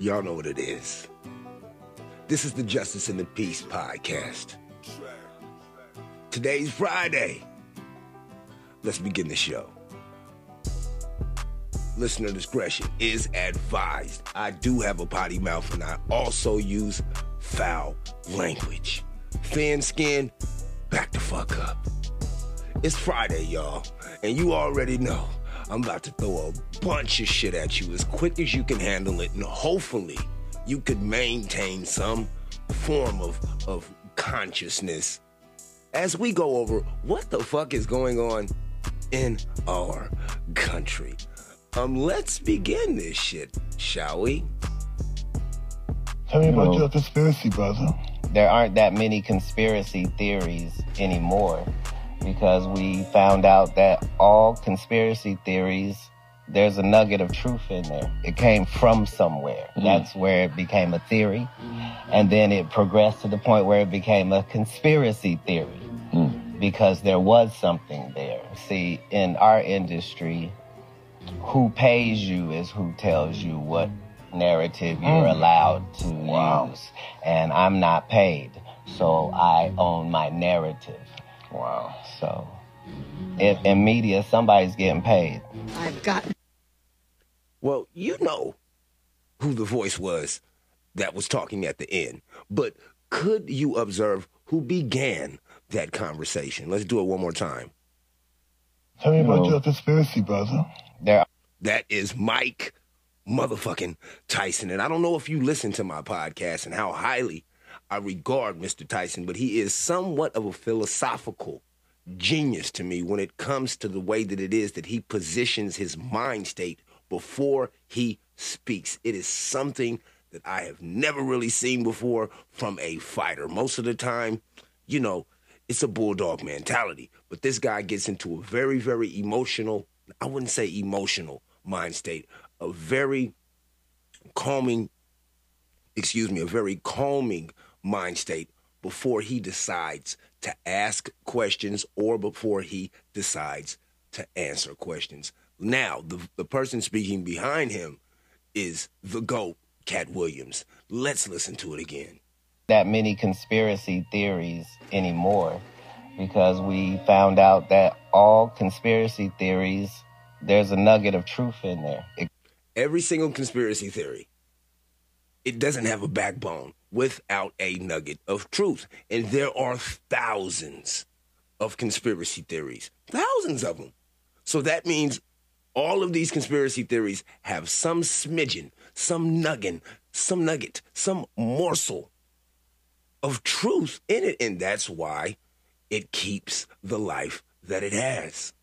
Y'all know what it is. This is the Justice and the Peace podcast. Today's Friday. Let's begin the show. Listener discretion is advised. I do have a potty mouth and I also use foul language. Thin skin, back the fuck up. It's Friday, y'all, and you already know I'm about to throw a bunch of shit at you as quick as you can handle it, and hopefully you could maintain some form of, of consciousness as we go over what the fuck is going on in our country. Um, let's begin this shit, shall we? Tell me about your conspiracy, brother. there aren't that many conspiracy theories anymore because we found out that all conspiracy theories there's a nugget of truth in there. It came from somewhere. Hmm. That's where it became a theory. Hmm. And then it progressed to the point where it became a conspiracy theory hmm. because there was something there. See in our industry who pays you is who tells you what narrative you're allowed to use. And I'm not paid, so I own my narrative. Wow. So if in media somebody's getting paid. I've got Well, you know who the voice was that was talking at the end, but could you observe who began that conversation? Let's do it one more time. Tell me about No. your conspiracy, brother. There That is Mike motherfucking Tyson. And I don't know if you listen to my podcast and how highly I regard Mr. Tyson, but he is somewhat of a philosophical genius to me when it comes to the way that it is that he positions his mind state before he speaks. It is something that I have never really seen before from a fighter. Most of the time, you know, it's a bulldog mentality. But this guy gets into a very, very emotional, I wouldn't say emotional mind state, a very calming, excuse me, a very calming mind state before he decides to ask questions or before he decides to answer questions. Now, the, the person speaking behind him is the GOAT, Katt Williams. Let's listen to it again. that many conspiracy theories anymore because we found out that all conspiracy theories there's a nugget of truth in there. Every single conspiracy theory it doesn't have a backbone without a nugget of truth. And there are thousands of conspiracy theories. Thousands of them so that means all of these conspiracy theories have some smidgen some nugget some nugget some morsel of truth in it. And that's why it keeps the life that it has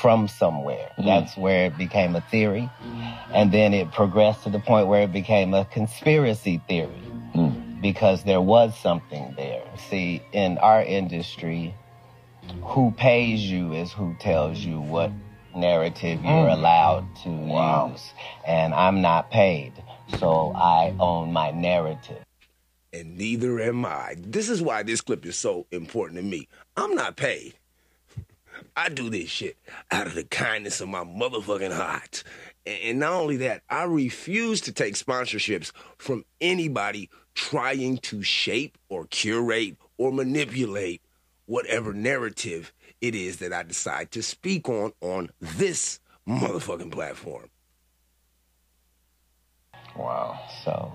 from somewhere. Mm. That's where it became a theory. Mm. And then it progressed to the point where it became a conspiracy theory mm. because there was something there. See, in our industry, who pays you is who tells you what narrative you're allowed to use. And I'm not paid, so I own my narrative. and neither am I. This is why this clip is so important to me. I'm not paid. I do this shit out of the kindness of my motherfucking heart. And and not only that, I refuse to take sponsorships from anybody trying to shape or curate or manipulate whatever narrative it is that I decide to speak on on this motherfucking platform. Wow. So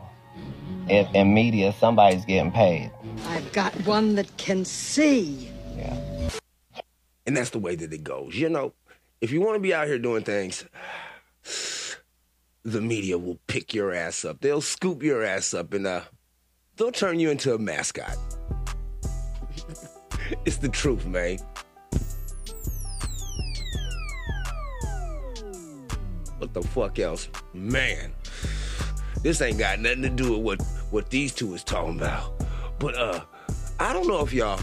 if in media somebody's getting paid. I've got one that can see. Yeah. And that's the way that it goes. You know, if you want to be out here doing things, the media will pick your ass up. They'll scoop your ass up and uh they'll turn you into a mascot. it's the truth, man. What the fuck else? Man. This ain't got nothing to do with what what these two is talking about. But uh I don't know if y'all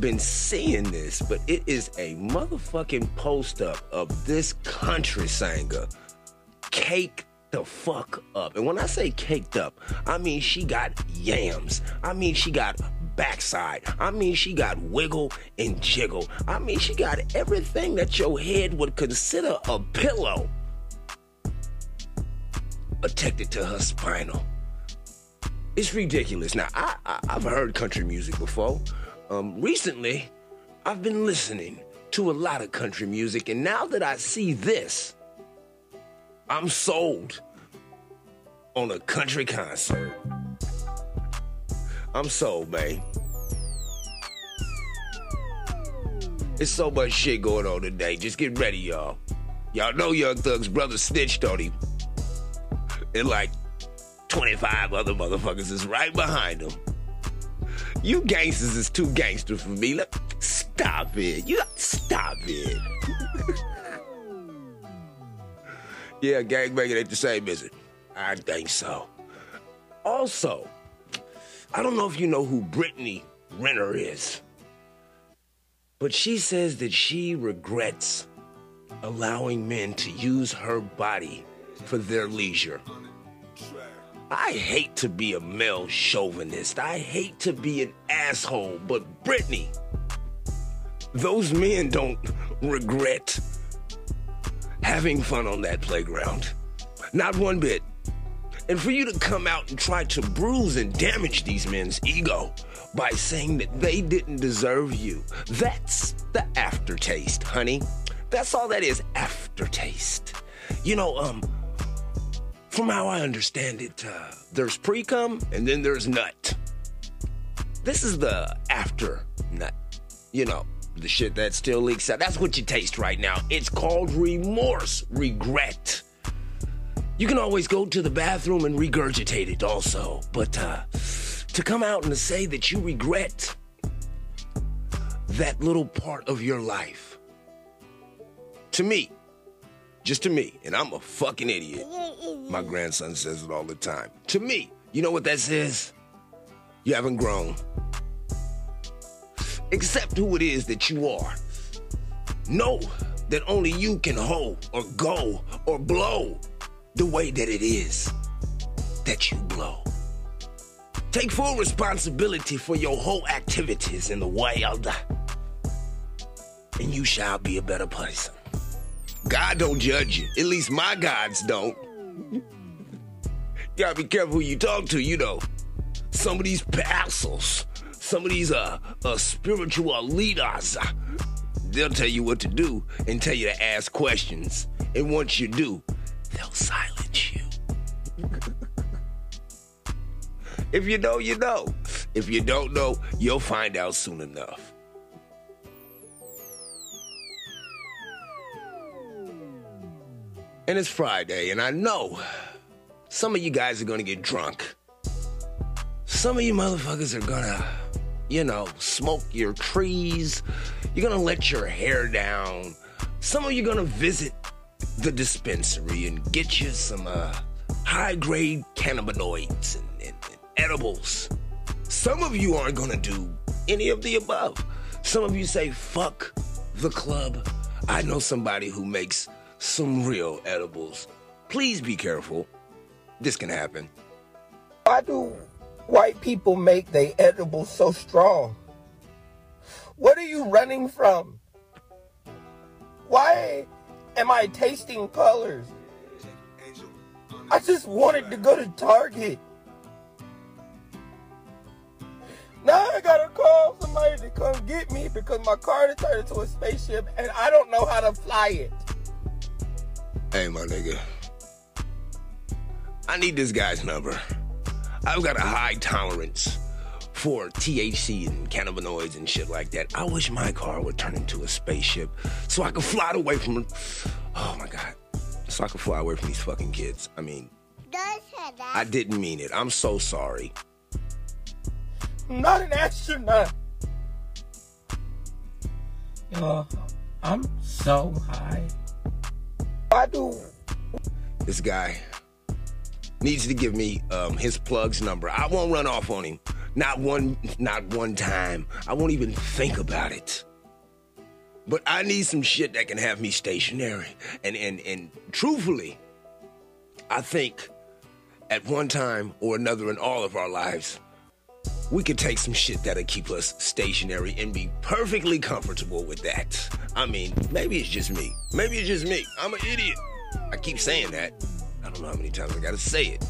been seeing this, but it is a motherfucking post up of this country singer caked the fuck up. And when I say caked up, I mean she got yams. I mean she got backside. I mean she got wiggle and jiggle. I mean she got everything that your head would consider a pillow. attached to her spinal. It's ridiculous. Now, I, I, have heard country music before. Um, recently, I've been listening to a lot of country music, and now that I see this, I'm sold on a country concert. I'm sold, man. There's so much shit going on today. Just get ready, y'all. Y'all know Young Thug's brother snitched on him. And like 25 other motherfuckers is right behind him. You gangsters is too gangster for me. Look, stop it. You stop it. yeah, gangbanging ain't the same, is it? I think so. Also, I don't know if you know who Brittany Renner is, but she says that she regrets allowing men to use her body for their leisure. I hate to be a male chauvinist. I hate to be an asshole, but Brittany, those men don't regret having fun on that playground. Not one bit. And for you to come out and try to bruise and damage these men's ego by saying that they didn't deserve you, that's the aftertaste, honey. That's all that is aftertaste. You know, um, from how I understand it, uh, there's pre cum and then there's nut. This is the after nut. You know, the shit that still leaks out. That's what you taste right now. It's called remorse, regret. You can always go to the bathroom and regurgitate it also, but uh, to come out and to say that you regret that little part of your life, to me, just to me, and I'm a fucking idiot. My grandson says it all the time. To me, you know what that says? You haven't grown. Accept who it is that you are. Know that only you can hold or go or blow the way that it is that you blow. Take full responsibility for your whole activities in the wild, and you shall be a better person. God don't judge you. At least my gods don't. you gotta be careful who you talk to, you know. Some of these pastors, some of these uh, uh spiritual leaders, uh, they'll tell you what to do and tell you to ask questions. And once you do, they'll silence you. if you know, you know. If you don't know, you'll find out soon enough. And it's Friday, and I know some of you guys are gonna get drunk. Some of you motherfuckers are gonna, you know, smoke your trees. You're gonna let your hair down. Some of you gonna visit the dispensary and get you some uh, high grade cannabinoids and, and, and edibles. Some of you aren't gonna do any of the above. Some of you say, fuck the club. I know somebody who makes some real edibles. Please be careful. This can happen. Why do white people make their edibles so strong? What are you running from? Why am I tasting colors? I just wanted to go to Target. Now I gotta call somebody to come get me because my car turned into a spaceship and I don't know how to fly it. Hey, my nigga. I need this guy's number. I've got a high tolerance for THC and cannabinoids and shit like that. I wish my car would turn into a spaceship so I could fly away from. Oh my god. So I could fly away from these fucking kids. I mean, I didn't mean it. I'm so sorry. Not an astronaut. Yo, I'm so high. I do. This guy needs to give me um, his plug's number. I won't run off on him. Not one, not one time. I won't even think about it. But I need some shit that can have me stationary. And and and truthfully, I think at one time or another in all of our lives, we could take some shit that'll keep us stationary and be perfectly comfortable with that. I mean, maybe it's just me. Maybe it's just me. I'm an idiot. I keep saying that. I don't know how many times I gotta say it.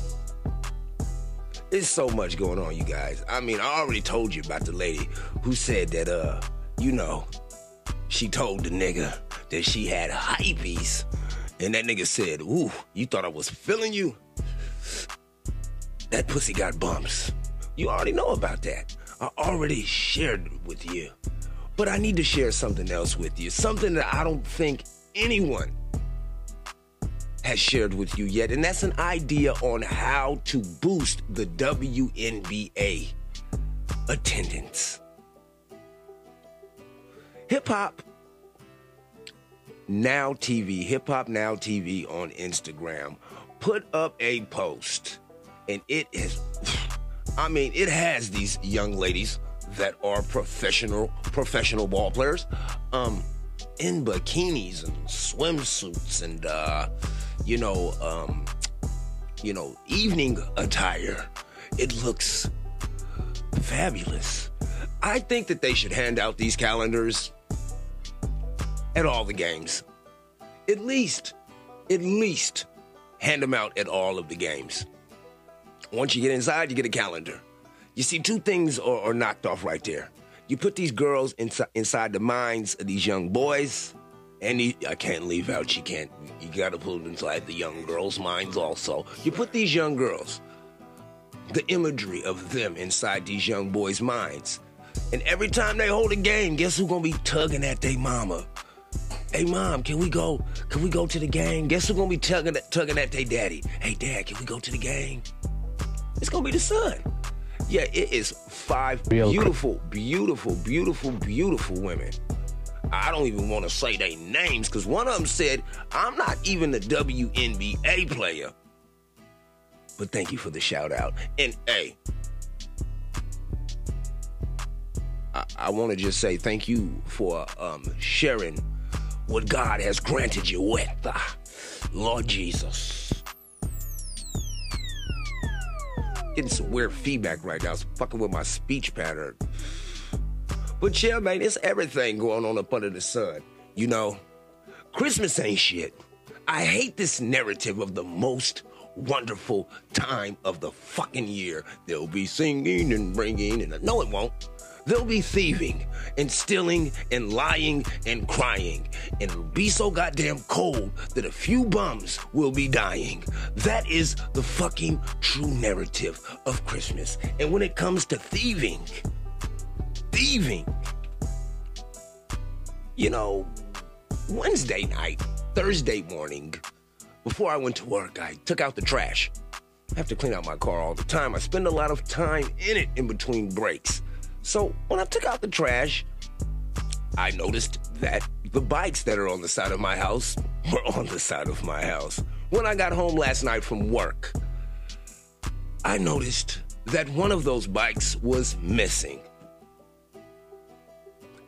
There's so much going on, you guys. I mean, I already told you about the lady who said that, uh, you know, she told the nigga that she had hypees. And that nigga said, Ooh, you thought I was feeling you? That pussy got bumps. You already know about that. I already shared it with you. But I need to share something else with you. Something that I don't think anyone has shared with you yet. And that's an idea on how to boost the WNBA attendance. Hip Hop Now TV, Hip Hop Now TV on Instagram, put up a post. And it is, I mean, it has these young ladies that are professional professional ball players um in bikinis and swimsuits and uh you know um you know evening attire. It looks fabulous. I think that they should hand out these calendars at all the games. At least at least hand them out at all of the games once you get inside you get a calendar you see, two things are, are knocked off right there. You put these girls inside, inside the minds of these young boys, and I can't leave out. You can't. You got to put inside the young girls' minds also. You put these young girls, the imagery of them inside these young boys' minds, and every time they hold a game, guess who's gonna be tugging at their mama? Hey mom, can we go? Can we go to the game? Guess who's gonna be tugging at, tugging at their daddy? Hey dad, can we go to the game? It's gonna be the sun. Yeah, it is five Real beautiful, beautiful, beautiful, beautiful women. I don't even want to say their names because one of them said, I'm not even a WNBA player. But thank you for the shout out. And hey, I, I want to just say thank you for um, sharing what God has granted you with. Uh, Lord Jesus. Getting some weird feedback right now. It's fucking with my speech pattern. But yeah, man, it's everything going on up under the sun. You know, Christmas ain't shit. I hate this narrative of the most wonderful time of the fucking year. They'll be singing and ringing, and no, it won't. They'll be thieving and stealing and lying and crying. And it'll be so goddamn cold that a few bums will be dying. That is the fucking true narrative of Christmas. And when it comes to thieving, thieving, you know, Wednesday night, Thursday morning, before I went to work, I took out the trash. I have to clean out my car all the time. I spend a lot of time in it in between breaks. So when I took out the trash, I noticed that the bikes that are on the side of my house were on the side of my house. When I got home last night from work, I noticed that one of those bikes was missing.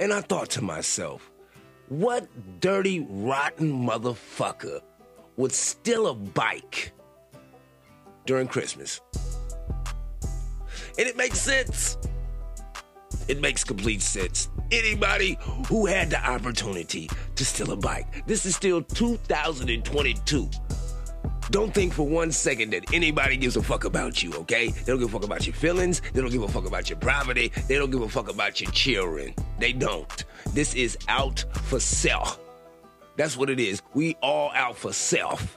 And I thought to myself, what dirty, rotten motherfucker would steal a bike during Christmas? And it makes sense. It makes complete sense. Anybody who had the opportunity to steal a bike. This is still 2022. Don't think for one second that anybody gives a fuck about you, okay? They don't give a fuck about your feelings. They don't give a fuck about your property. They don't give a fuck about your children. They don't. This is out for self. That's what it is. We all out for self.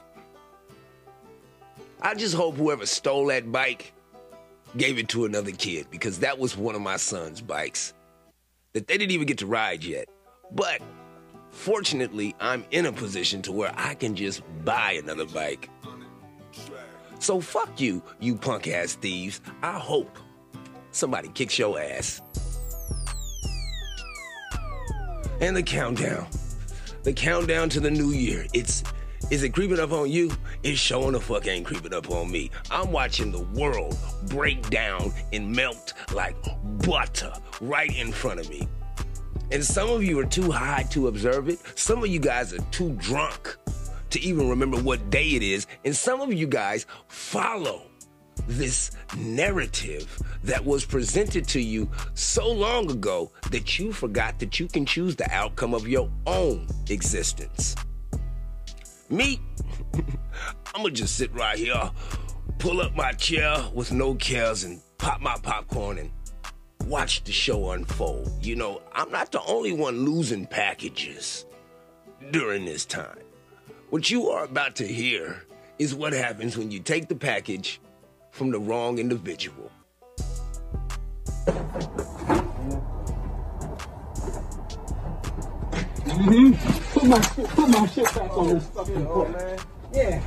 I just hope whoever stole that bike gave it to another kid because that was one of my son's bikes that they didn't even get to ride yet. But fortunately, I'm in a position to where I can just buy another bike. So fuck you, you punk ass thieves. I hope somebody kicks your ass. And the countdown. The countdown to the new year. It's is it creeping up on you? It's showing the fuck ain't creeping up on me. I'm watching the world break down and melt like butter right in front of me. And some of you are too high to observe it. Some of you guys are too drunk to even remember what day it is. And some of you guys follow this narrative that was presented to you so long ago that you forgot that you can choose the outcome of your own existence. Me, I'ma just sit right here, pull up my chair with no cares, and pop my popcorn and watch the show unfold. You know, I'm not the only one losing packages during this time. What you are about to hear is what happens when you take the package from the wrong individual. Put my shit, put my shit back on this fucking porch. Yeah.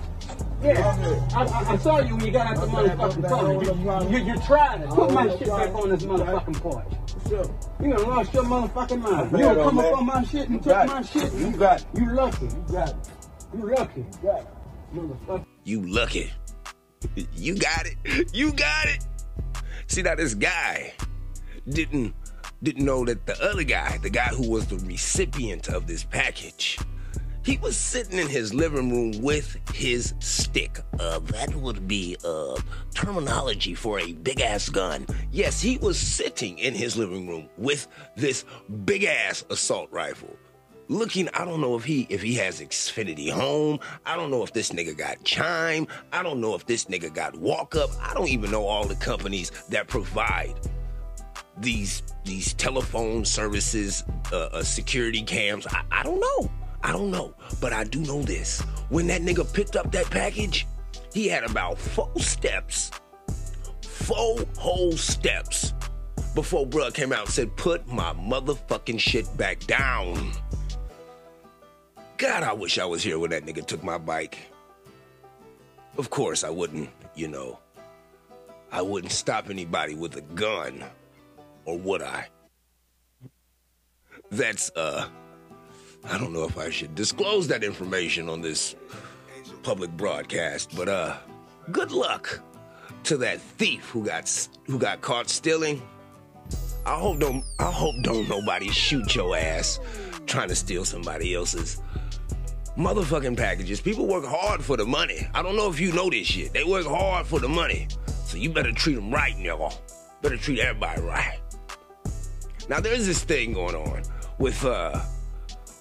Yeah, I, I, I saw you when you got out the motherfucking car. You, you, you tried it. Put my shit back on this motherfucking porch. You gonna lost your motherfucking mind. You gonna come up on my shit and take my shit? You got it. You lucky. You got it. You lucky. You got it. Motherfucker. You lucky. You got it. You got it. See now this guy didn't didn't know that the other guy, the guy who was the recipient of this package, he was sitting in his living room with his stick. Uh, that would be uh, terminology for a big ass gun. Yes, he was sitting in his living room with this big ass assault rifle. Looking, I don't know if he if he has Xfinity Home. I don't know if this nigga got Chime. I don't know if this nigga got Walk Up. I don't even know all the companies that provide these these telephone services, uh, uh, security cams. I, I don't know. I don't know. But I do know this. When that nigga picked up that package, he had about four steps, four whole steps before bruh came out and said, put my motherfucking shit back down. God, I wish I was here when that nigga took my bike. Of course, I wouldn't, you know. I wouldn't stop anybody with a gun. Or would I? That's, uh, I don't know if I should disclose that information on this public broadcast, but, uh, good luck to that thief who got who got caught stealing. I hope don't I hope don't nobody shoot your ass trying to steal somebody else's motherfucking packages. People work hard for the money. I don't know if you know this shit. They work hard for the money. So you better treat them right, nigga. Better treat everybody right. Now there's this thing going on with uh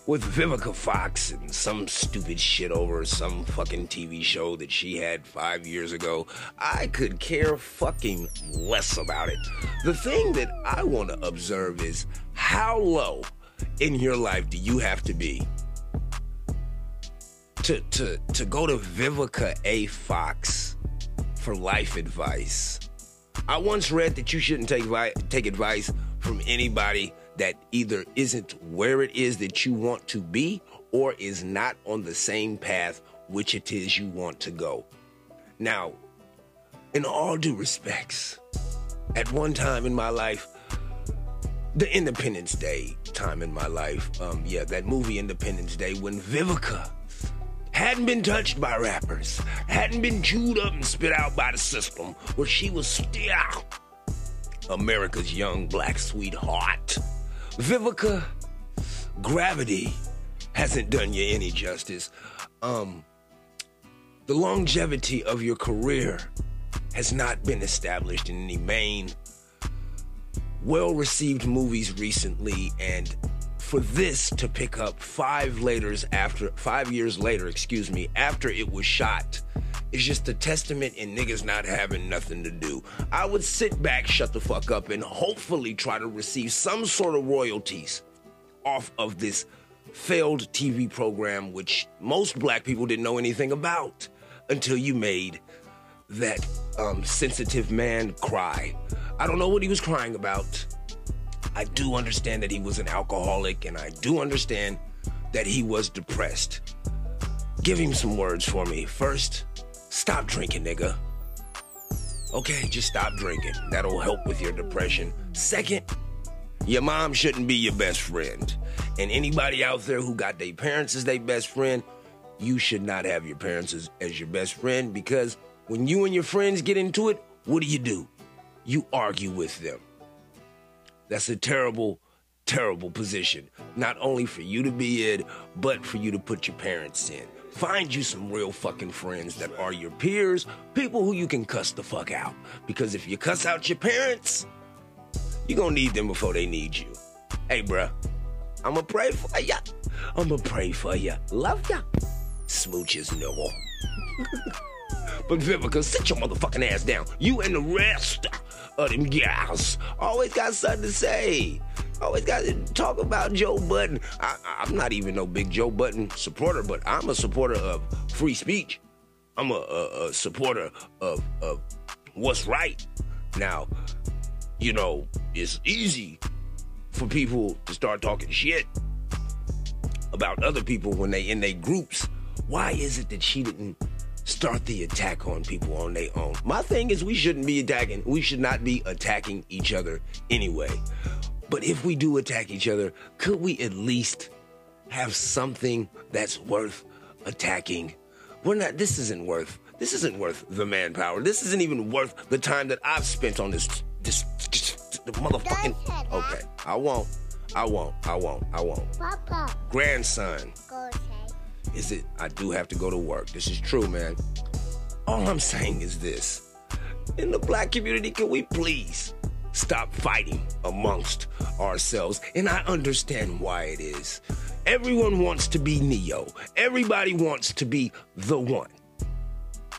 with Vivica Fox and some stupid shit over some fucking TV show that she had five years ago. I could care fucking less about it. The thing that I want to observe is how low in your life do you have to be to to to go to Vivica A. Fox for life advice. I once read that you shouldn't take take advice from anybody that either isn't where it is that you want to be or is not on the same path which it is you want to go. Now, in all due respects, at one time in my life, the Independence Day time in my life, um, yeah, that movie Independence Day when Vivica hadn't been touched by rappers, hadn't been chewed up and spit out by the system, where she was still America's young black sweetheart. Vivica, gravity hasn't done you any justice. Um, the longevity of your career has not been established in any main, well received movies recently, and for this to pick up five laters after five years later, excuse me, after it was shot, is just a testament in niggas not having nothing to do. I would sit back, shut the fuck up, and hopefully try to receive some sort of royalties off of this failed TV program, which most black people didn't know anything about until you made that um, sensitive man cry. I don't know what he was crying about. I do understand that he was an alcoholic, and I do understand that he was depressed. Give him some words for me. First, stop drinking, nigga. Okay, just stop drinking. That'll help with your depression. Second, your mom shouldn't be your best friend. And anybody out there who got their parents as their best friend, you should not have your parents as, as your best friend because when you and your friends get into it, what do you do? You argue with them. That's a terrible, terrible position. Not only for you to be in, but for you to put your parents in. Find you some real fucking friends that are your peers, people who you can cuss the fuck out. Because if you cuss out your parents, you're gonna need them before they need you. Hey, bruh, I'ma pray for ya. I'ma pray for ya. Love ya. Smooches, nigga. but Vivica, sit your motherfucking ass down. You and the rest of them gals always got something to say. Always got to talk about Joe Budden. I, I'm not even no big Joe Budden supporter, but I'm a supporter of free speech. I'm a, a, a supporter of, of what's right. Now, you know, it's easy for people to start talking shit about other people when they in their groups. Why is it that she didn't start the attack on people on their own? My thing is we shouldn't be attacking. We should not be attacking each other anyway. But if we do attack each other, could we at least have something that's worth attacking? We're not this isn't worth this isn't worth the manpower. This isn't even worth the time that I've spent on this this, this, the motherfucking Okay, I won't. I won't. I won't. I won't. Papa, Grandson, is it I do have to go to work. This is true, man. All I'm saying is this. In the black community, can we please stop fighting amongst ourselves? And I understand why it is. Everyone wants to be Neo. Everybody wants to be the one.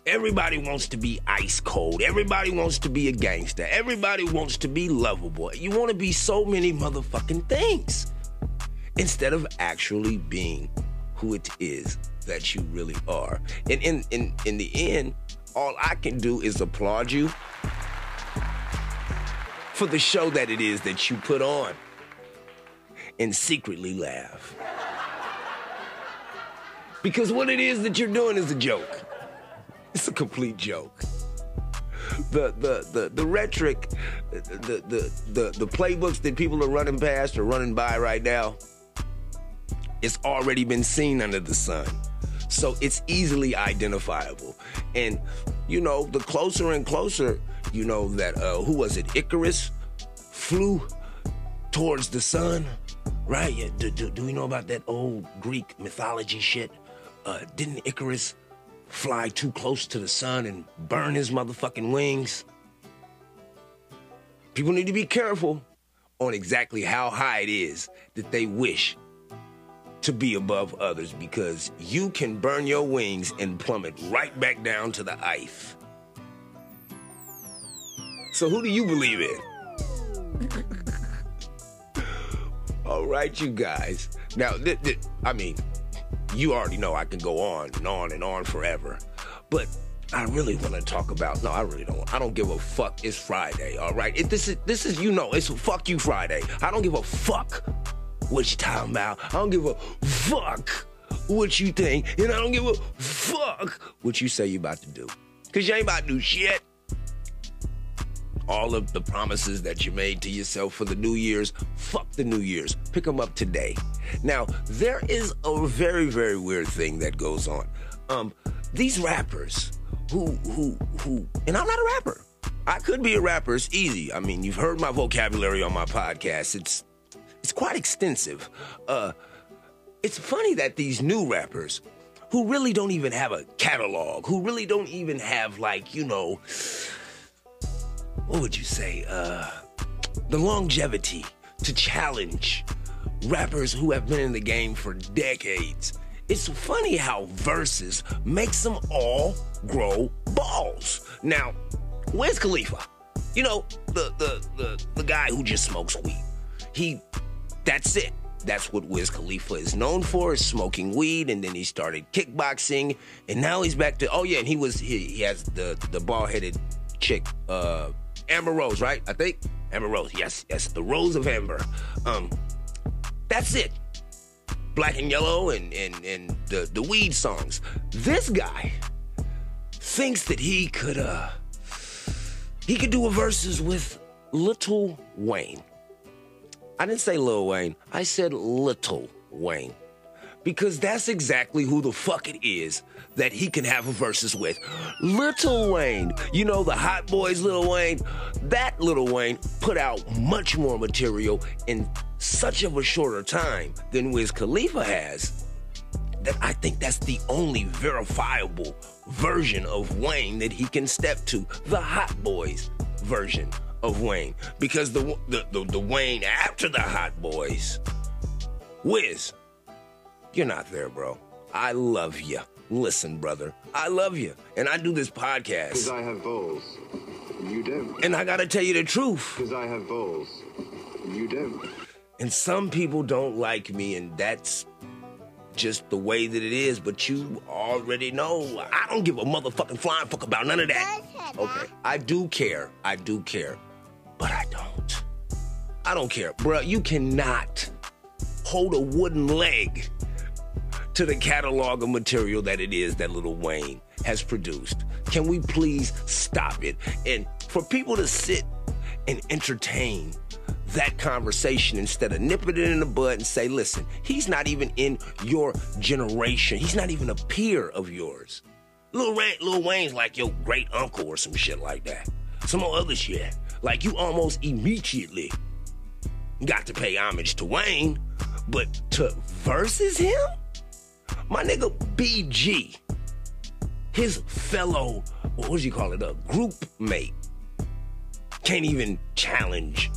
Everybody wants to be ice cold. Everybody wants to be a gangster. Everybody wants to be lovable. You want to be so many motherfucking things instead of actually being who it is that you really are. And in in in the end, all I can do is applaud you for the show that it is that you put on and secretly laugh. Because what it is that you're doing is a joke. It's a complete joke. The the the the rhetoric, the the the the playbooks that people are running past or running by right now, it's already been seen under the sun. So it's easily identifiable. And you know, the closer and closer, you know, that uh who was it? Icarus flew towards the sun, right? Yeah, do, do, do we know about that old Greek mythology shit? Uh, didn't Icarus fly too close to the sun and burn his motherfucking wings? People need to be careful on exactly how high it is that they wish to be above others because you can burn your wings and plummet right back down to the ice. So, who do you believe in? All right, you guys. Now, th- th- I mean, you already know I can go on and on and on forever, but I really want to talk about. No, I really don't. I don't give a fuck. It's Friday, all right. It, this is this is you know. It's fuck you Friday. I don't give a fuck what you talking about. I don't give a fuck what you think, and I don't give a fuck what you say you about to do, cause you ain't about to do shit all of the promises that you made to yourself for the New Year's, fuck the New Year's. Pick them up today. Now, there is a very, very weird thing that goes on. Um, these rappers who, who, who, and I'm not a rapper. I could be a rapper. It's easy. I mean, you've heard my vocabulary on my podcast. It's, it's quite extensive. Uh, it's funny that these new rappers who really don't even have a catalog, who really don't even have like, you know, what would you say, uh, the longevity to challenge rappers who have been in the game for decades. It's funny how verses makes them all grow balls. Now, where's Khalifa? You know, the the the, the guy who just smokes weed. He that's it. That's what Wiz Khalifa is known for, is smoking weed, and then he started kickboxing, and now he's back to oh yeah, and he was he, he has the the bald headed chick, uh Amber Rose, right? I think Amber Rose. Yes, yes, the Rose of Amber. Um, that's it. Black and yellow and and and the the weed songs. This guy thinks that he could uh he could do a verses with Little Wayne. I didn't say Lil Wayne. I said Little Wayne. Because that's exactly who the fuck it is that he can have a versus with. Little Wayne, you know, the Hot Boys Little Wayne, that Little Wayne put out much more material in such of a shorter time than Wiz Khalifa has. That I think that's the only verifiable version of Wayne that he can step to. The Hot Boys version of Wayne. Because the the, the, the Wayne after the Hot Boys, Wiz, you're not there, bro. I love you. listen, brother, I love you, and I do this podcast, Because I have balls. You don't. and I gotta tell you the truth. Because I have balls. You don't. And some people don't like me, and that's just the way that it is. But you already know I don't give a motherfucking flying fuck about none of that. Okay, I do care. I do care, but I don't. I don't care, bruh. You cannot hold a wooden leg to the catalog of material that it is that Little Wayne has produced. Can we please stop it? And for people to sit and entertain that conversation instead of nipping it in the bud and say, listen, he's not even in your generation. He's not even a peer of yours. Lil, Ray, Lil Wayne's like your great uncle or some shit like that. Some other shit. Like you almost immediately got to pay homage to Wayne, but to versus him? My nigga BG, his fellow, what do you call it, a group mate, can't even challenge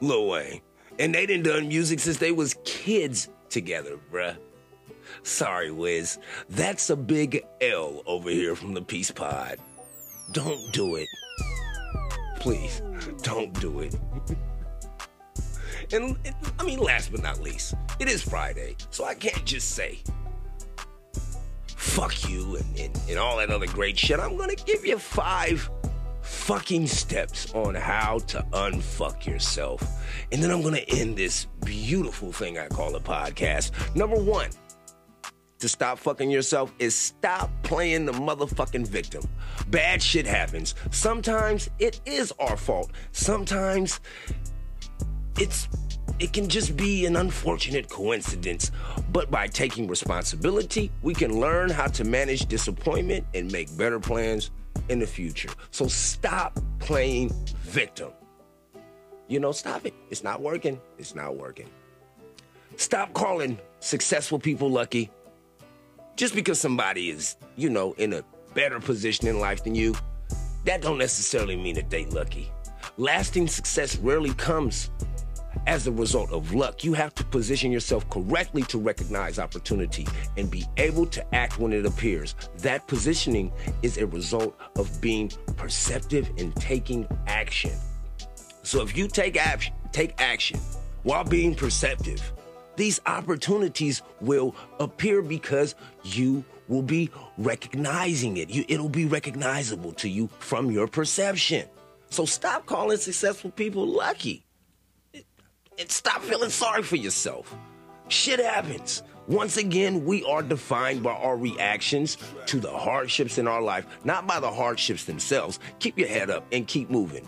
Lil Wayne. And they done done music since they was kids together, bruh. Sorry, Wiz. That's a big L over here from the Peace Pod. Don't do it. Please, don't do it. And, I mean, last but not least, it is Friday, so I can't just say fuck you and, and, and all that other great shit. I'm gonna give you five fucking steps on how to unfuck yourself. And then I'm gonna end this beautiful thing I call a podcast. Number one, to stop fucking yourself is stop playing the motherfucking victim. Bad shit happens. Sometimes it is our fault. Sometimes it's it can just be an unfortunate coincidence. But by taking responsibility, we can learn how to manage disappointment and make better plans in the future. So stop playing victim. You know, stop it. It's not working. It's not working. Stop calling successful people lucky. Just because somebody is, you know, in a better position in life than you, that don't necessarily mean that they lucky. Lasting success rarely comes as a result of luck. You have to position yourself correctly to recognize opportunity and be able to act when it appears. That positioning is a result of being perceptive and taking action. So if you take action, take action while being perceptive, these opportunities will appear because you will be recognizing it. You, it'll be recognizable to you from your perception. So stop calling successful people lucky and stop feeling sorry for yourself. Shit happens. Once again, we are defined by our reactions to the hardships in our life, not by the hardships themselves. Keep your head up and keep moving.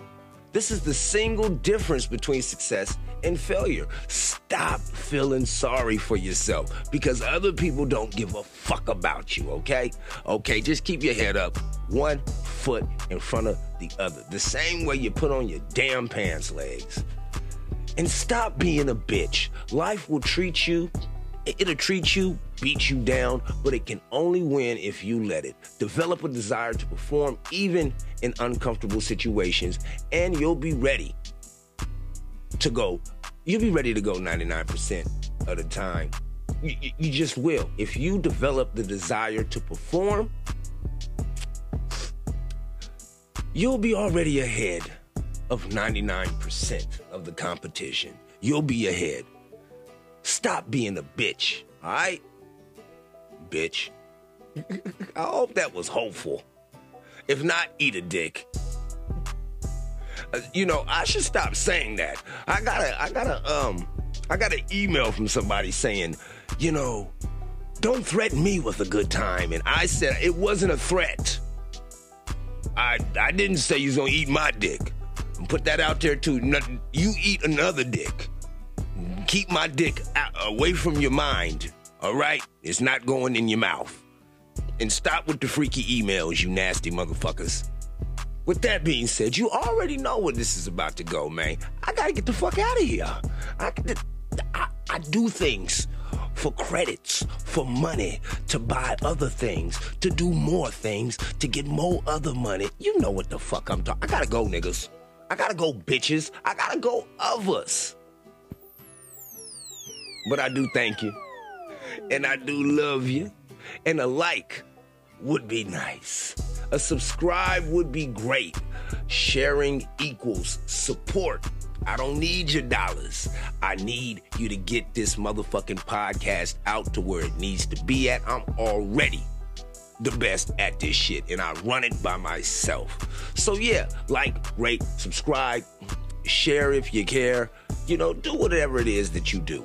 This is the single difference between success and failure. Stop feeling sorry for yourself because other people don't give a fuck about you, okay? Okay, just keep your head up, one foot in front of the other, the same way you put on your damn pants legs. And stop being a bitch. Life will treat you, it'll treat you, beat you down, but it can only win if you let it. Develop a desire to perform even in uncomfortable situations, and you'll be ready to go. You'll be ready to go 99% of the time. You, you- just will. If you develop the desire to perform, you'll be already ahead of 99% of the competition. You'll be ahead. Stop being a bitch, all right? Bitch. I hope that was hopeful. If not, eat a dick. Uh, you know, I should stop saying that. I got a, I got a, um, I got an email from somebody saying, you know, don't threaten me with a good time. And I said it wasn't a threat. I, I didn't say you was gonna eat my dick. Put that out there too. You eat another dick. Keep my dick away from your mind. All right, it's not going in your mouth. And stop with the freaky emails, you nasty motherfuckers. With that being said, you already know where this is about to go, man. I gotta get the fuck out of here. I, I, I do things for credits, for money, to buy other things, to do more things, to get more other money. You know what the fuck I'm talking. I gotta go, niggas. I gotta go, bitches. I gotta go, others. But I do thank you, and I do love you, And a like would be nice. A subscribe would be great. Sharing equals support. I don't need your dollars. I need you to get this motherfucking podcast out to where it needs to be at. I'm already the best at this shit and I run it by myself. So yeah, like, rate, subscribe, share if you care. You know, do whatever it is that you do.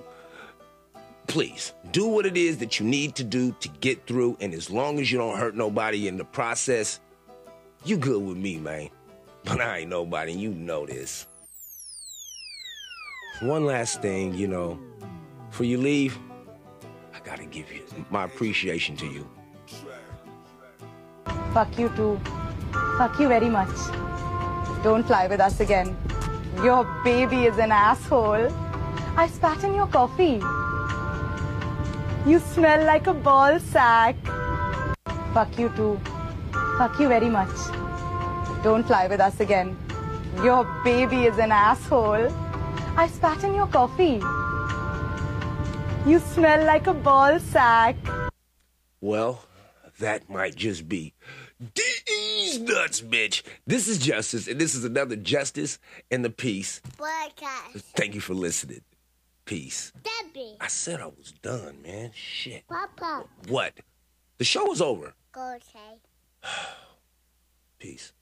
Please do what it is that you need to do to get through. And as long as you don't hurt nobody in the process, you good with me, man. But I ain't nobody, you know this. One last thing, you know, before you leave, I gotta give you my appreciation to you. Fuck you too. Fuck you very much. Don't fly with us again. Your baby is an asshole. I spat in your coffee. You smell like a ball sack. Fuck you too. Fuck you very much. Don't fly with us again. Your baby is an asshole. I spat in your coffee. You smell like a ball sack. Well, that might just be these nuts, bitch. This is Justice, and this is another Justice and the Peace. Podcast. Thank you for listening. Peace. Debbie. I said I was done, man. Shit. Papa. What? The show is over. Go okay. Peace.